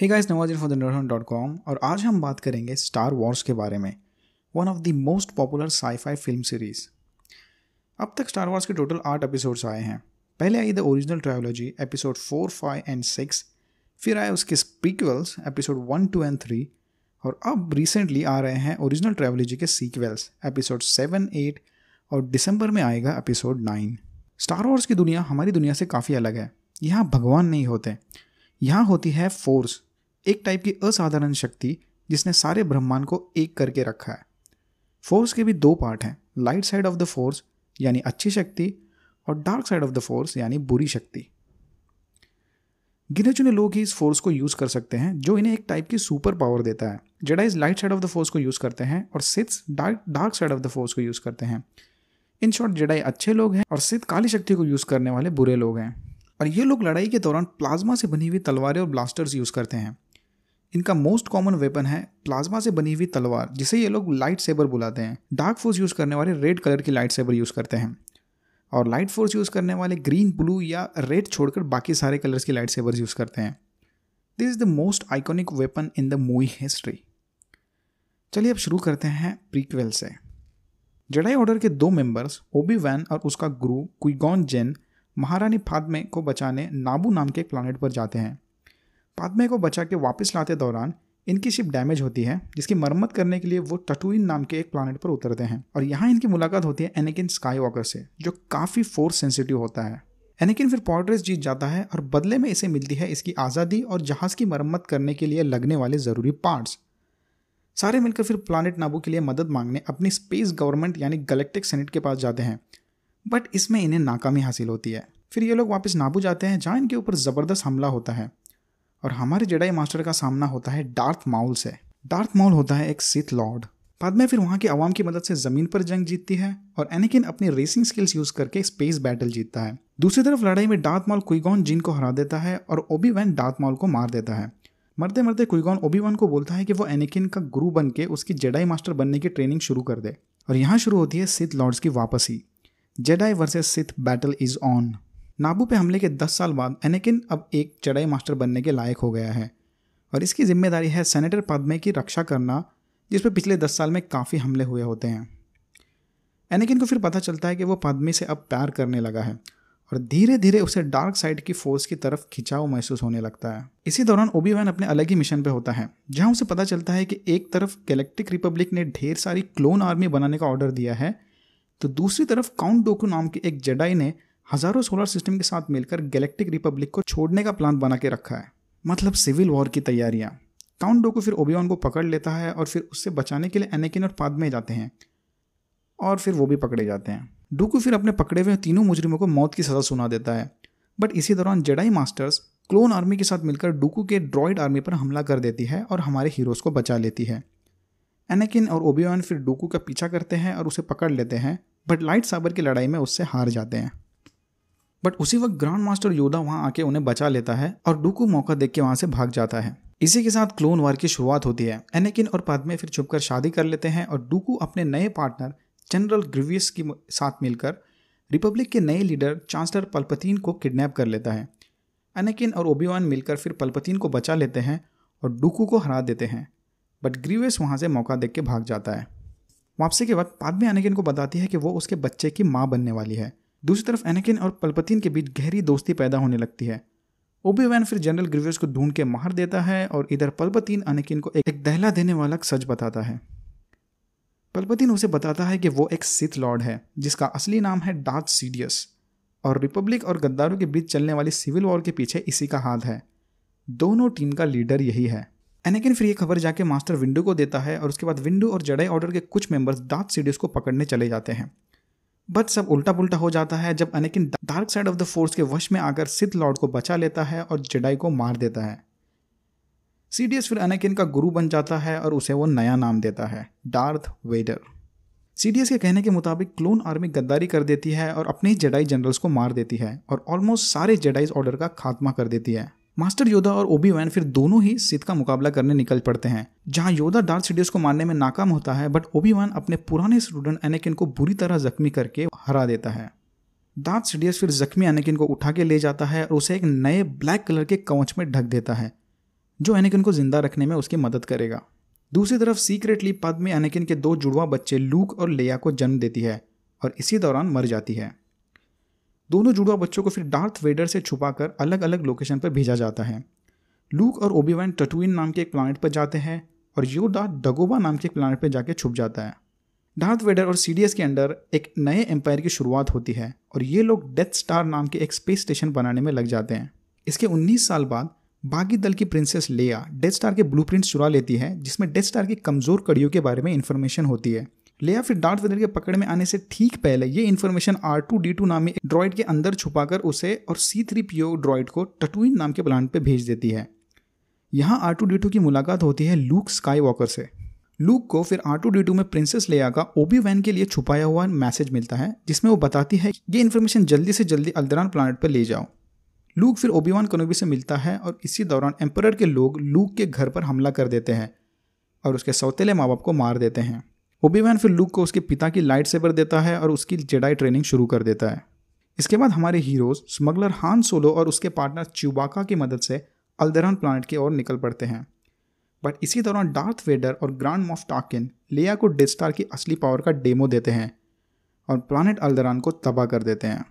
हे guys नवाजिन for dot com और आज हम बात करेंगे स्टार वॉर्स के बारे में one of the most popular sci fi film series अब तक स्टार वॉर्स के टोटल आठ एपिसोड्स आए हैं। पहले आई the original trilogy episode four five and six फिर आए उसके prequels episode one two and three और अब रिसेंटली आ रहे हैं ओरिजिनल ट्रायोलॉजी के सीक्वल्स एपिसोड सेवन एट और दिसंबर में आएगा एपिसोड नाइन स्टार वॉर्स की दुनिया, हमारी दुनिया से काफ़ी अलग है। यहाँ भगवान नहीं होते। यहाँ होती है फोर्स एक टाइप की असाधारण शक्ति जिसने सारे ब्रह्मांड को एक करके रखा है। फोर्स के भी दो पार्ट हैं light side of the force यानी अच्छी शक्ति, और dark side of the force यानी बुरी शक्ति। गिने चुने लोग ही इस फोर्स को यूज़ कर सकते हैं, जो इन्हें एक टाइप की सुपर पावर देता है। Jedis light side of the force को यूज़ करते हैं, और Siths dark dark side of the force को यूज़ करते हैं। इन शॉर्ट जेडाई अच्छे लोग हैं, और सिद्ध काली शक्ति को यूज़ करने वाले बुरे लोग हैं। और ये लोग लड़ाई के दौरान प्लाज्मा से बनी हुई तलवारें और ब्लास्टर्स यूज़ करते हैं। इनका मोस्ट कॉमन वेपन है प्लाज्मा से बनी हुई तलवार, जिसे ये लोग लाइट सेबर बुलाते हैं। डार्क फोर्स यूज़ करने वाले रेड कलर की लाइट सेबर यूज़ करते हैं। और लाइट फोर्स यूज़ करने वाले ग्रीन ब्लू या रेड छोड़कर बाकी सारे कलर्स की लाइट सेबर्स यूज़ करते हैं। This is the most iconic weapon in the movie history चलिए अब शुरू करते हैं प्रीक्वेल से। जडाई ऑर्डर के दो मेंबर्स ओबी वैन और उसका गुरु कुगॉन जेन महारानी फादमे को बचाने नाबू नाम के एक प्लानट पर जाते हैं। पादमे को बचा के वापस लाते दौरान इनकी शिप डैमेज होती है, जिसकी मरम्मत करने के लिए वो टटुइन नाम के एक प्लानट पर उतरते हैं। और यहाँ इनकी मुलाकात होती है एनिकिन स्काई वॉकर से, जो काफ़ी फोर्स सेंसिटिव होता है। एनिकिन फिर पॉर्ट्रेस जीत जाता है और बदले में इसे मिलती है इसकी आज़ादी और जहाज़ की मरम्मत करने के लिए लगने वाले ज़रूरी पार्ट्स सारे मिलकर फिर प्लानट नाबू के लिए मदद मांगने अपनी स्पेस गवर्नमेंट यानी गलेक्टिक सेनेट के पास जाते हैं। बट इसमें इन्हें नाकामी हासिल होती है। फिर ये लोग वापस नाबू जाते हैं, जहाँ इनके ऊपर ज़बरदस्त हमला होता है। और हमारे जेडाई मास्टर का सामना होता है डार्थ माउल से। डार्थ माउल होता है एक सिथ लॉर्ड बाद में फिर वहाँ की आवाम की मदद से ज़मीन पर जंग जीतती है और एनिकिन अपनी रेसिंग स्किल्स यूज़ करके स्पेस बैटल जीतता है। दूसरी तरफ़ लड़ाई में डार्थ माउल कुगॉन जिन को हरा देता है और ओबी वैन डार्थ माउल को मार देता है। मरते मरते कुगॉन ओबी वन को बोलता है कि वो एनिकिन का गुरु बन के उसकी जेडाई मास्टर बनने की ट्रेनिंग शुरू कर दे। और यहाँ शुरू होती है सिथ लॉर्ड्स की वापसी। Jedi versus Sith battle is on Naboo पे हमले के 10 साल बाद एनेकिन अब एक चढ़ाई मास्टर बनने के लायक हो गया है। और इसकी ज़िम्मेदारी है सेनेटर पद्मे की रक्षा करना जिस पर पिछले 10 साल में काफ़ी हमले हुए होते हैं। एनेकिन को फिर पता चलता है कि वो पद्मे से अब प्यार करने लगा है और धीरे धीरे उसे डार्क साइड की फोर्स की तरफ़ खिंचाव महसूस होने लगता है। इसी दौरान ओबी वैन अपने अलग ही मिशन पर होता है, जहाँ उसे पता चलता है कि एक तरफ़ गैलेक्टिक रिपब्लिक ने ढेर सारी क्लोन आर्मी बनाने का ऑर्डर दिया है तो दूसरी तरफ़ काउंट डोकू नाम के एक जडाई ने हज़ारों सोलर सिस्टम के साथ मिलकर गैलेक्टिक रिपब्लिक को छोड़ने का प्लान बना के रखा है। मतलब सिविल वॉर की तैयारियाँ। काउंट डोकू फिर ओबियन को पकड़ लेता है और फिर उससे बचाने के लिए एनेकिन और पाद में जाते हैं। और फिर वो भी पकड़े जाते हैं। डोकू फिर अपने पकड़े हुए तीनों मुजरिमों को मौत की सज़ा सुना देता है। बट इसी दौरान जेडाई मास्टर्स क्लोन आर्मी के साथ मिलकर डुकू के ड्रॉइड आर्मी पर हमला कर देती है और हमारे हीरोज को बचा लेती है। एनेकिन और ओबियन फिर डुकू का पीछा करते हैं और उसे पकड़ लेते हैं बट लाइट साबर की लड़ाई में उससे हार जाते हैं। बट उसी वक्त ग्रांड मास्टर योदा वहाँ आके उन्हें बचा लेता है और डुकू मौका देख के वहाँ से भाग जाता है। इसी के साथ क्लोन वार की शुरुआत होती है। एनेकिन और पादमे फिर छुपकर शादी कर लेते हैं और डुकू अपने नए पार्टनर जनरल ग्रिवियस के साथ मिलकर रिपब्लिक के नए लीडर चांसलर पलपतीन को किडनैप कर लेता है। एनेकिन और ओबीवान मिलकर फिर पलपतीन को बचा लेते हैं और डूकू को हरा देते हैं। बट ग्रीवियस वहाँ से मौका देख के भाग जाता है। वापसी के वक्त पादमे एनेकिन को बताती है कि वो उसके बच्चे की माँ बनने वाली है। दूसरी तरफ़ एनेकिन और पलपतीन के बीच गहरी दोस्ती पैदा होने लगती है। ओबी वैन फिर जनरल ग्रीवियस को ढूंढ के मार देता है और इधर पलपतीन अनेकिन को एक दहला देने वाला सच बताता है। पलपतीन उसे बताता है कि वो एक सिथ लॉर्ड है, जिसका असली नाम है डार्थ सीडियस, और रिपब्लिक और गद्दारों के बीच चलने वाली सिविल वॉर के पीछे इसी का हाथ है। दोनों टीम का लीडर यही है। एनेकिन फिर ये खबर जाके मास्टर विंडो को देता है और उसके बाद विंडो और जडाई ऑर्डर के कुछ मेंबर्स डार्थ सीडियस को पकड़ने चले जाते हैं। बट सब उल्टा पुल्टा हो जाता है जब Anakin dark side of the force के वश में आकर सिद्ध लॉर्ड को बचा लेता है और जेडाई को मार देता है। सीडीएस फिर अनेकिन का गुरु बन जाता है और उसे वो नया नाम देता है डार्थ वेडर सीडीएस के कहने के मुताबिक क्लोन आर्मी गद्दारी कर देती है और अपने ही जेडाई जनरल्स को मार देती है और ऑलमोस्ट सारे जेडाइज ऑर्डर का खात्मा कर देती है। मास्टर योदा और ओबी वैन फिर दोनों ही सिद्ध का मुकाबला करने निकल पड़ते हैं, जहाँ योदा डार्क सीडियस को मारने में नाकाम होता है, बट ओबी वैन अपने पुराने स्टूडेंट एनेकिन को बुरी तरह जख्मी करके हरा देता है। डार्क सीडियस फिर जख्मी एनेकिन को उठा के ले जाता है और उसे एक नए ब्लैक कलर के कवच में ढक देता है, जो एनेकिन को ज़िंदा रखने में उसकी मदद करेगा। दूसरी तरफ़ सीक्रेटली पद में एनेकिन के दो जुड़वा बच्चे लूक और लेया को जन्म देती है और इसी दौरान मर जाती है। दोनों जुड़वा बच्चों को फिर डार्थ वेडर से छुपाकर अलग अलग लोकेशन पर भेजा जाता है। लूक और ओबीवैन टटुइन नाम के एक प्लानट पर जाते हैं और योदा डगोबा नाम के एक प्लानट पर जाके छुप जाता है। डार्थ वेडर और सीडीएस के अंडर एक नए एम्पायर की शुरुआत होती है और ये लोग डेथ स्टार नाम के एक स्पेस स्टेशन बनाने में लग जाते हैं। इसके 19 साल बाद बागी दल की प्रिंसेस लेया डेथ स्टार के ब्लूप्रिंट चुरा लेती है, जिसमें डेथ स्टार की कमज़ोर कड़ियों के बारे में इंफॉर्मेशन होती है। लेया फिर डार्थ वेदर के पकड़ में आने से ठीक पहले ये information R two D two नामी ड्रॉइड के अंदर छुपाकर उसे और C three P O droid को टटुइन नाम के प्लांट पे भेज देती है। यहाँ आर टू डी टू की मुलाकात होती है लूक स्काई वॉकर से। लूक को फिर आर टू डी टू में प्रिंसेस लेया का ओबी वैन के लिए छुपाया हुआ मैसेज मिलता है, जिसमें वो बताती है ये इन्फॉर्मेशन जल्दी से जल्दी अल्दरान प्लानट पर ले जाओ। लूक फिर ओबीवान कनोबी से मिलता है और इसी दौरान एम्पर के लोग लूक के घर पर हमला कर देते हैं और उसके सौतेले माँ बाप को मार देते हैं। ओबीवान फिर लूक को उसके पिता की लाइट सेबर देता है और उसकी जेडाई ट्रेनिंग शुरू कर देता है। इसके बाद हमारे हीरोज, स्मगलर हान सोलो और उसके पार्टनर च्यूबाका की मदद से अल्दरान प्लानट की ओर निकल पड़ते हैं। बट इसी दौरान डार्थ वेडर और ग्रांड मॉफ टाकिन लिया को डेस्टार की असली पावर का डेमो देते हैं और प्लानट अल्दरान को तबाह कर देते हैं।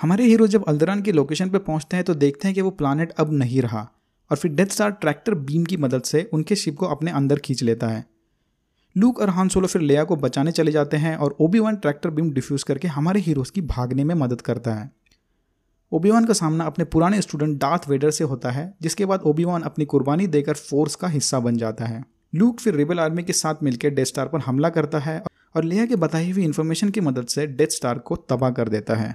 हमारे हीरो जब अल्दरान की लोकेशन पर पहुँचते हैं तो देखते हैं कि वो प्लानट अब नहीं रहा और फिर डेथ स्टार ट्रैक्टर बीम की मदद से उनके शिप को अपने अंदर खींच लेता है। लूक और हान सोलो फिर लेया को बचाने चले जाते हैं और Obi Wan tractor beam diffuse करके हमारे हीरोज की भागने में मदद करता है। ओबीवान का सामना अपने पुराने स्टूडेंट डार्थ वेडर से होता है, जिसके बाद ओबीवान अपनी कुर्बानी देकर फोर्स का हिस्सा बन जाता है। लूक फिर रिबल आर्मी के साथ मिलकर डेथ स्टार पर हमला करता है और लेया के बताई हुई इन्फॉर्मेशन की मदद से डेथ स्टार को तबाह कर देता है।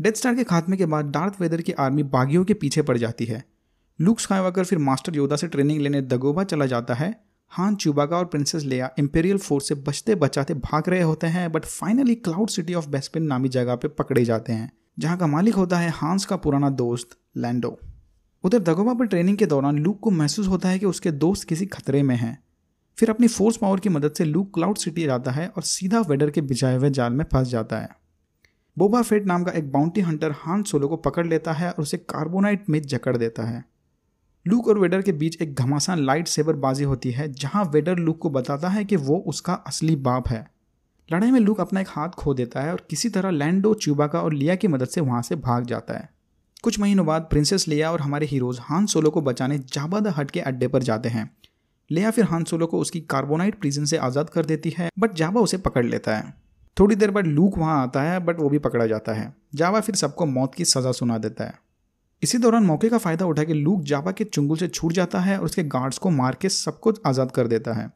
डेथ स्टार के खात्मे के बाद डार्थ वेदर की आर्मी बागियों के पीछे पड़ जाती है। लूक स्काईवाकर फिर मास्टर योदा से ट्रेनिंग लेने दगोबा चला जाता है हान चुबागा और प्रिंसेस लेया इंपेरियल फोर्स से बचते बचाते भाग रहे होते हैं but finally cloud city of Bespin नामी जगह पे पकड़े जाते हैं, जहाँ का मालिक होता है हांस का पुराना दोस्त लैंडो उधर दगोबा पर ट्रेनिंग के दौरान लूक को महसूस होता है कि उसके दोस्त किसी खतरे में हैं। फिर अपनी फोर्स पावर की मदद से लूक क्लाउड सिटी जाता है और सीधा वेडर के बिछाए हुए जाल में फंस जाता है। बोबा फेट नाम का एक बाउंटी हंटर हान सोलो को पकड़ लेता है और उसे कार्बोनाइट में जकड़ देता है। लूक और वेडर के बीच एक घमासान लाइट सेबर बाजी होती है, जहाँ वेडर लूक को बताता है कि वो उसका असली बाप है। लड़ाई में लूक अपना एक हाथ खो देता है और किसी तरह लैंडो च्यूबाका और लिया की मदद से वहाँ से भाग जाता है। कुछ महीनों बाद प्रिंसेस लिया और हमारे हीरोज हान सोलो को बचाने जाबा द हट के अड्डे पर जाते हैं। लिया फिर हान सोलो को उसकी कार्बोनाइट प्रिजन से आज़ाद कर देती है, बट जाबा उसे पकड़ लेता है। थोड़ी देर बाद लूक वहाँ आता है, बट वो भी पकड़ा जाता है। जावा फिर सबको मौत की सज़ा सुना देता है। इसी दौरान मौके का फ़ायदा उठा के लूक जावा के चुंगल से छूट जाता है और उसके गार्ड्स को मार के सबको आज़ाद कर देता है।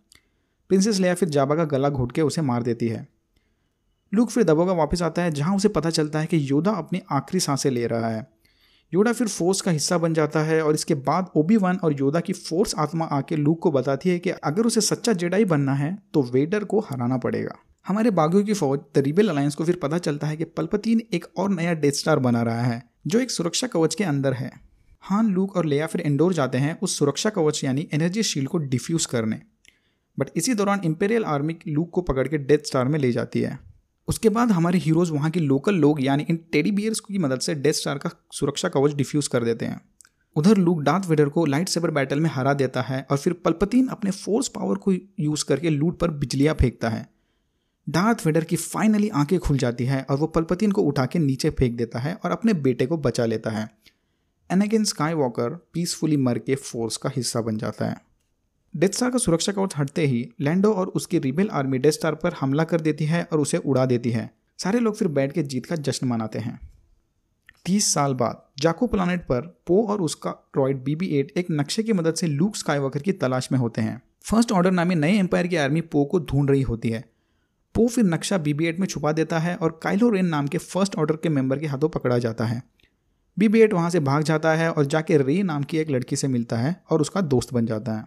प्रिंसेस लेया फिर जाबा का गला घुट के उसे मार देती है। लूक फिर दबोगा वापस आता है, जहाँ उसे पता चलता है कि योदा अपनी आखिरी साँसें ले रहा है। योदा फिर फोर्स का हिस्सा बन जाता है और इसके बाद ओबी वन और योदा की फोर्स आत्मा आके लूक को बताती है कि अगर उसे सच्चा जेडाई बनना है तो वेडर को हराना पड़ेगा। हमारे बागियों की फौज, द रिबेल अलायंस को फिर पता चलता है कि पलपतीन एक और नया डेथ स्टार बना रहा है। जो एक सुरक्षा कवच के अंदर है। हान, लूक और लेया फिर इंडोर जाते हैं उस सुरक्षा कवच यानी एनर्जी शील्ड को डिफ्यूज करने। बट इसी दौरान इंपेरियल आर्मी लूक को पकड़ के डेथ स्टार में ले जाती है। उसके बाद हमारे हीरोज वहाँ के लोकल लोग यानी इन टेडी बियर्स की मदद से डेथ स्टार का सुरक्षा कवच डिफ्यूज कर देते हैं। उधर लूक डार्थ वेडर को लाइट सेबर बैटल में हरा देता है और फिर पलपतीन अपने फोर्स पावर को यूज़ करके लूट पर बिजलियाँ फेंकता है। डार्थ वेडर की फाइनली आँखें खुल जाती है और वो पलपतिन को उठा के नीचे फेंक देता है और अपने बेटे को बचा लेता है। एनेगिन स्काई वॉकर पीसफुली मर के फोर्स का हिस्सा बन जाता है। डेथ स्टार का सुरक्षा कवच हटते ही लैंडो और उसकी रिबेल आर्मी डेथ स्टार पर हमला कर देती है और उसे उड़ा देती है। सारे लोग फिर बैठ के जीत का जश्न मनाते हैं। तीस साल बाद जाको प्लानट पर पो और उसका ड्रॉइड बीबी एट एक नक्शे की मदद से लूक स्काईवॉकर की तलाश में होते हैं। फ़र्स्ट ऑर्डर नामी नए एम्पायर की आर्मी पो को ढूंढ रही होती है। पो फिर नक्शा बीबी एट में छुपा देता है और काइलो रेन नाम के फ़र्स्ट ऑर्डर के मेंबर के हाथों पकड़ा जाता है। बीबी एट वहाँ से भाग जाता है और जाके रे नाम की एक लड़की से मिलता है और उसका दोस्त बन जाता है।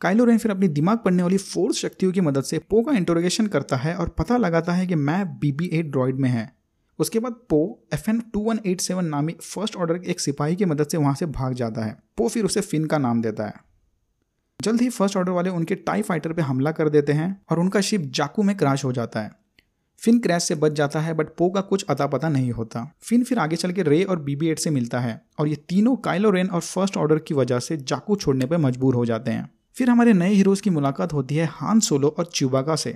काइलो रेन फिर अपनी दिमाग पढ़ने वाली फोर्स शक्तियों की मदद से पो का इंटोरोगेशन करता है और पता लगाता है कि मैं बीबी एट ड्रॉइड में है। उसके बाद Poe F N two one eight seven नामी फ़र्स्ट ऑर्डर के एक सिपाही की मदद से वहाँ से भाग जाता है। पो फिर उसे फिन का नाम देता है। जल्द ही फ़र्स्ट ऑर्डर वाले उनके टाई फाइटर पर हमला कर देते हैं और उनका शिप जाकू में क्रैश हो जाता है। फिन क्रैश से बच जाता है, बट पो का कुछ अता पता नहीं होता। फिन फिर आगे चल के रे और बीबी एट से मिलता है और ये तीनों काइलो रेन और फ़र्स्ट ऑर्डर की वजह से जाकू छोड़ने पर मजबूर हो जाते हैं। फिर हमारे नए हीरोज की मुलाकात होती है हान सोलो और च्यूबाका से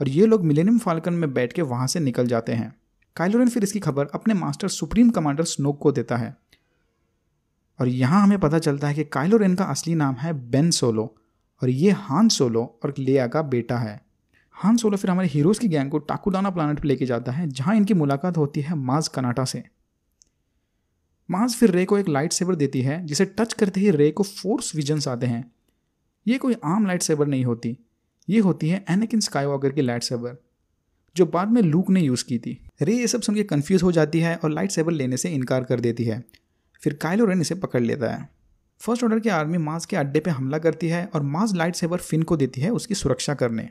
और ये लोग मिलेनियम फाल्कन में बैठ के वहाँ से निकल जाते हैं। काइलोरेन फिर इसकी खबर अपने मास्टर सुप्रीम कमांडर स्नोक को देता है। और यहाँ हमें पता चलता है कि काइलोरेन का असली नाम है बेन सोलो और ये हान सोलो और लेया का बेटा है। हान सोलो फिर हमारे हीरोज की गैंग को टाकुडाना प्लानट पर लेके जाता है, जहाँ इनकी मुलाकात होती है माज कनाटा से। माज फिर रे को एक लाइट सेवर देती है, जिसे टच करते ही रे को फोर्स विजन्स आते हैं। ये कोई आम लाइट सेवर नहीं होती। ये होती है एनेकिन स्काईवॉकर की लाइट सेवर जो बाद में लूक ने यूज़ की थी। रे ये सब सुन के कन्फ्यूज़ हो जाती है और लाइट सेवर लेने से इनकार कर देती है। फिर काइलो रेन इसे पकड़ लेता है। फ़र्स्ट ऑर्डर की आर्मी माज के अड्डे पे हमला करती है और माज लाइट सेवर फिन को देती है उसकी सुरक्षा करने।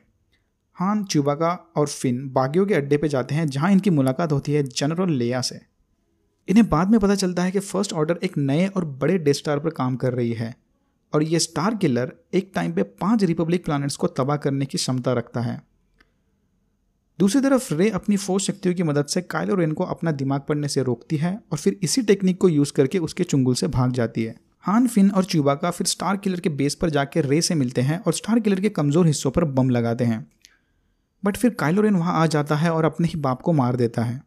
हान चुबाका और फिन बागियों के अड्डे पे जाते हैं, जहाँ इनकी मुलाकात होती है जनरल लेया से। इन्हें बाद में पता चलता है कि फ़र्स्ट ऑर्डर एक नए और बड़े डे स्टार पर काम कर रही है और ये स्टार किलर एक टाइम पे पाँच रिपब्लिक प्लैनेट्स को तबाह करने की क्षमता रखता है। दूसरी तरफ़, रे अपनी फोर्स शक्तियों की मदद से काइलो रेन को अपना दिमाग पढ़ने से रोकती है और फिर इसी टेक्निक को यूज़ करके उसके चुंगल से भाग जाती है। हान, फिन और च्यूबाका फिर स्टार किलर के बेस पर जाकर रे से मिलते हैं और स्टार किलर के कमज़ोर हिस्सों पर बम लगाते हैं। बट फिर काइलोरेन वहाँ आ जाता है और अपने ही बाप को मार देता है।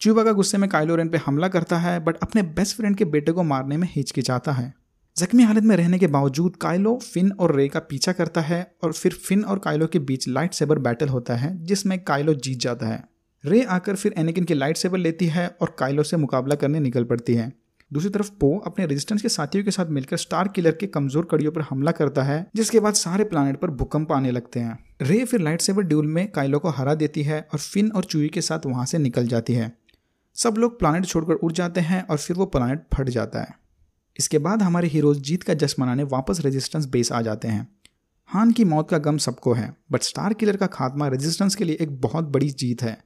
च्यूबाका गुस्से में काइलोरेन पे हमला करता है, बट अपने बेस्ट फ्रेंड के बेटे को मारने में हिचकिचाता है। जख्मी हालत में रहने के बावजूद काइलो, फिन और रे का पीछा करता है और फिर फिन और काइलो के बीच लाइट सेबर बैटल होता है, जिसमें काइलो जीत जाता है। रे आकर फिर एनेकिन की लाइट सेबर लेती है और काइलो से मुकाबला करने निकल पड़ती है। दूसरी तरफ़ पो अपने रेजिस्टेंस के साथियों के साथ मिलकर स्टार किलर के कमज़ोर कड़ियों पर हमला करता है, जिसके बाद सारे प्लानट पर भूकंप आने लगते हैं। रे फिर लाइट सेबर ड्यूल में काइलो को हरा देती है और फिन और चूई के साथ वहाँ से निकल जाती है। सब लोग प्लानट छोड़कर उड़ जाते हैं और फिर वो प्लानट फट जाता है। इसके बाद हमारे हीरोज जीत का जश्न मनाने वापस रेजिस्टेंस बेस आ जाते हैं। हान की मौत का गम सबको है बट स्टार किलर का खात्मा रेजिस्टेंस के लिए एक बहुत बड़ी जीत है।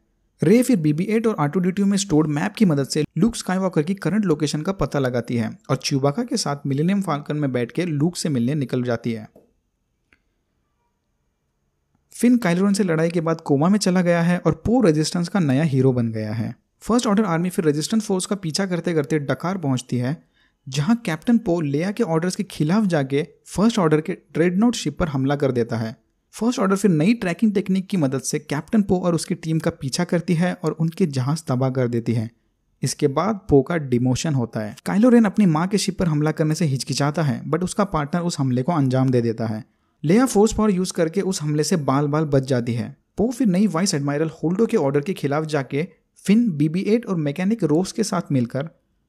रे फिर बीबी एट और आटो डी में स्टोर्ड मैप की मदद से लूक स्काईवॉकर की करंट लोकेशन का पता लगाती है और च्यूबाका के साथ मिलेनियम फाल्कन में बैठ के लूक से मिलने निकल जाती है। फिन काइलोरन से लड़ाई के बाद कोमा में चला गया है और पो रेजिस्टेंस का नया हीरो बन गया है। फ़र्स्ट ऑर्डर आर्मी फिर रेजिस्टेंस फोर्स का पीछा करते करते डकार पहुँचती है। जहाँ कैप्टन पो लेया के ऑर्डर्स के खिलाफ जाके फ़र्स्ट ऑर्डर के ड्रेडनोट शिप पर हमला कर देता है। फ़र्स्ट ऑर्डर फिर नई ट्रैकिंग टेक्निक की मदद से कैप्टन पो और उसकी टीम का पीछा करती है और उनके जहाज़ तबाह कर देती है। इसके बाद पो का डिमोशन होता है। काइलो रेन अपनी माँ के शिप पर हमला करने से हिचकिचाता है बट उसका पार्टनर उस हमले को अंजाम दे देता है। लेया फोर्स पावर यूज़ करके उस हमले से बाल बाल बच जाती है। पो फिर नई वाइस एडमायरल होल्डो के ऑर्डर के खिलाफ जाके फिन बीबी एट और मैकेनिक रोस के साथ मिलकर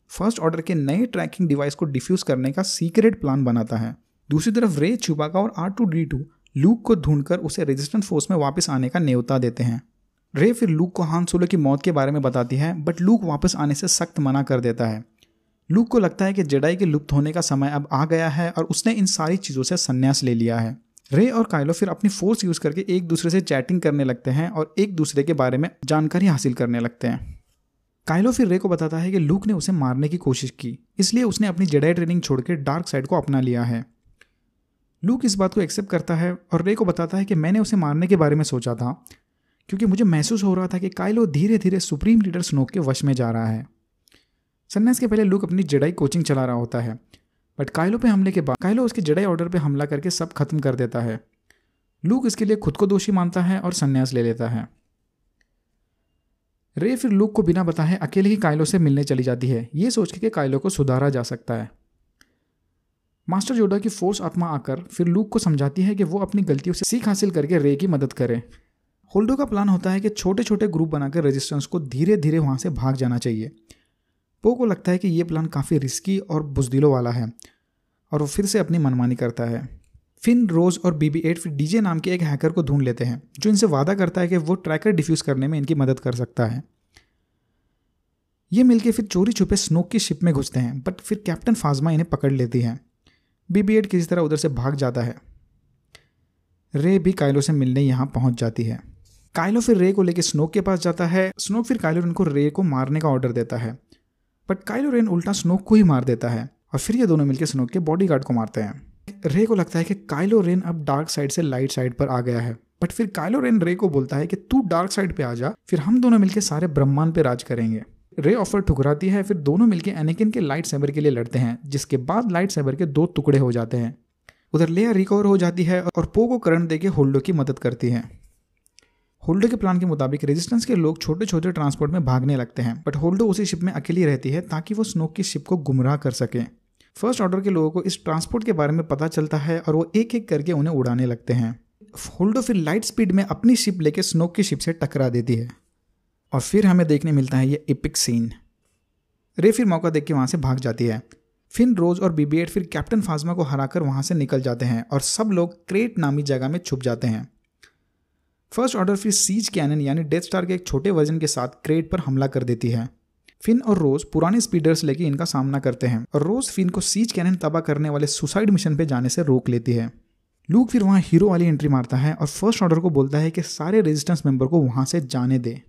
फ़र्स्ट ऑर्डर के नए ट्रैकिंग डिवाइस को डिफ्यूज करने का सीक्रेट प्लान बनाता है। दूसरी तरफ़ रे चुबाका और R two D two Luke को ढूंढकर उसे रेजिस्टेंट फोर्स में वापस आने का न्योता देते हैं। रे फिर लूक को हान सोलो की मौत के बारे में बताती है, बट लूक वापस आने से सख्त मना कर देता है। लूक को लगता है कि जडाई के लुप्त होने का समय अब आ गया है और उसने इन सारी चीज़ों से संन्यास ले लिया है। रे और काइलो फिर अपनी फोर्स यूज़ करके एक दूसरे से चैटिंग करने लगते हैं और एक दूसरे के बारे में जानकारी हासिल करने लगते हैं। काइलो फिर रे को बताता है कि लूक ने उसे मारने की कोशिश की, इसलिए उसने अपनी जडाई ट्रेनिंग छोड़कर डार्क साइड को अपना लिया है। लूक इस बात को एक्सेप्ट करता है और रे को बताता है कि मैंने उसे मारने के बारे में सोचा था, क्योंकि मुझे महसूस हो रहा था कि काइलो धीरे धीरे सुप्रीम लीडर स्नोक के वश में जा रहा है। सन्यास के पहले लूक अपनी जडाई कोचिंग चला रहा होता है बट काइलो पे हमले के बाद, काइलो उसके जडाई ऑर्डर पे हमला करके सब खत्म कर देता है। लूक इसके लिए खुद को दोषी मानता है और संन्यास ले लेता है। रे फिर लूक को बिना बताए अकेले ही कायलो से मिलने चली जाती है। ये सोच के कि कायलो को सुधारा जा सकता है। मास्टर जोडा की फोर्स आत्मा आकर फिर लूक को समझाती है कि वो अपनी गलतियों से सीख हासिल करके रे की मदद करे। होल्डो का प्लान होता है कि छोटे छोटे ग्रुप बनाकर रेजिस्टेंस को धीरे धीरे वहाँ से भाग जाना चाहिए। पो को लगता है कि ये प्लान काफ़ी रिस्की और बुजदिलों वाला है और वो फिर से अपनी मनमानी करता है। फिन रोज और बीबी एट फिर डीजे नाम के एक हैकर को ढूंढ लेते हैं, जो इनसे वादा करता है कि वो ट्रैकर डिफ्यूज करने में इनकी मदद कर सकता है। ये मिलके फिर चोरी छुपे स्नोक की शिप में घुसते हैं, बट फिर कैप्टन फाजमा इन्हें पकड़ लेती है। बीबी एट किसी तरह उधर से भाग जाता है। रे भी कायलो से मिलने यहाँ पहुँच जाती है। कायलो फिर रे को लेकर स्नोक के पास जाता है। स्नोक फिर कायलो रेन को रे को मारने का ऑर्डर देता है। बट कायलो रेन उल्टा स्नोक को ही मार देता है, और फिर ये दोनों मिलकर स्नोक के बॉडीगार्ड को मारते हैं। रे को लगता है कि काइलो रेन अब डार्क साइड से लाइट साइड पर आ गया है। बट फिर काइलो रेन रे को बोलता है कि तू डार्क साइड पे आ जा, फिर हम दोनों मिलकर सारे ब्रह्मांड पे राज करेंगे। रे ऑफ़र ठुकराती है, फिर दोनों मिलकर एनेकिन के लाइट सेबर के लिए लड़ते हैं, जिसके बाद लाइट सेबर के दो टुकड़े हो जाते हैं। उधर लेया रिकवर हो जाती है और पो को करंट देके होल्डो की मदद करती है। होल्डो के प्लान के मुताबिक रेजिस्टेंस के लोग छोटे छोटे ट्रांसपोर्ट में भागने लगते हैं, बट होल्डो उसी शिप में अकेली रहती है ताकि वो स्नोक की शिप को गुमराह कर सके। फ़र्स्ट ऑर्डर के लोगों को इस ट्रांसपोर्ट के बारे में पता चलता है और वो एक एक करके उन्हें उड़ाने लगते हैं। होल्डो फिर लाइट स्पीड में अपनी शिप लेके स्नोक की शिप से टकरा देती है। और फिर हमें देखने मिलता है ये इपिक सीन रे फिर मौका देख के वहाँ से भाग जाती है। फिन रोज और बीबी फिर कैप्टन फाजमा को हराकर वहाँ से निकल जाते हैं और सब लोग क्रेट नामी जगह में छुप जाते हैं। फ़र्स्ट ऑर्डर फिर सीज कैनन यानी डेथ स्टार के एक छोटे वर्जन के साथ क्रेट पर हमला कर देती है। फिन और रोज पुराने स्पीडर्स लेके इनका सामना करते हैं। और रोज फिन को सीज कैनन तबाह करने वाले सुसाइड मिशन पे जाने से रोक लेती है। लूक फिर वहाँ हीरो वाली एंट्री मारता है और फ़र्स्ट ऑर्डर को बोलता है कि सारे रेजिस्टेंस मेंबर को वहाँ से जाने दे।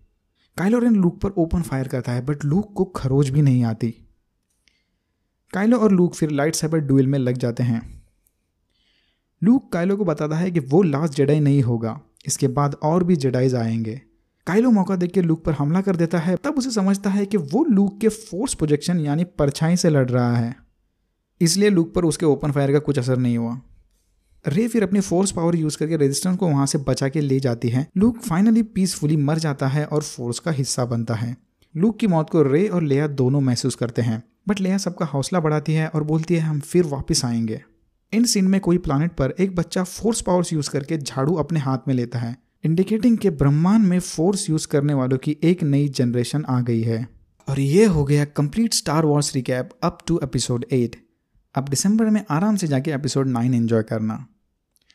काइलो लूक पर ओपन फायर करता है बट लूक को खरोज भी नहीं आती। काइलो और लूक फिर लाइट साइबर डुएल में लग जाते हैं। लूक काइलो को बताता है कि वो लास्ट जेडाई नहीं होगा। इसके बाद और भी जेडाइज आएँगे। काइलो मौका के लूक पर हमला कर देता है, तब उसे समझता है कि वो लूक के फोर्स प्रोजेक्शन यानी परछाई से लड़ रहा है। इसलिए लूक पर उसके ओपन फायर का कुछ असर नहीं हुआ। रे फिर अपनी फोर्स पावर यूज़ करके रेजिस्टेंस को वहाँ से बचा के ले जाती है। लूक फाइनली पीसफुली मर जाता है और फोर्स का हिस्सा बनता है। लूक की मौत को रे और लेया दोनों महसूस करते हैं, बट लेया सबका हौसला बढ़ाती है और बोलती है, हम फिर वापस आएँगे। इन सीन में कोई प्लानट पर एक बच्चा फोर्स पावर्स यूज़ करके झाड़ू अपने हाथ में लेता है। इंडिकेटिंग के ब्रह्मांड में फोर्स यूज़ करने वालों की एक नई जनरेशन आ गई है। और ये हो गया complete Star Wars recap up to episode eight अब दिसंबर में आराम से जाके एपिसोड नाइन एंजॉय करना।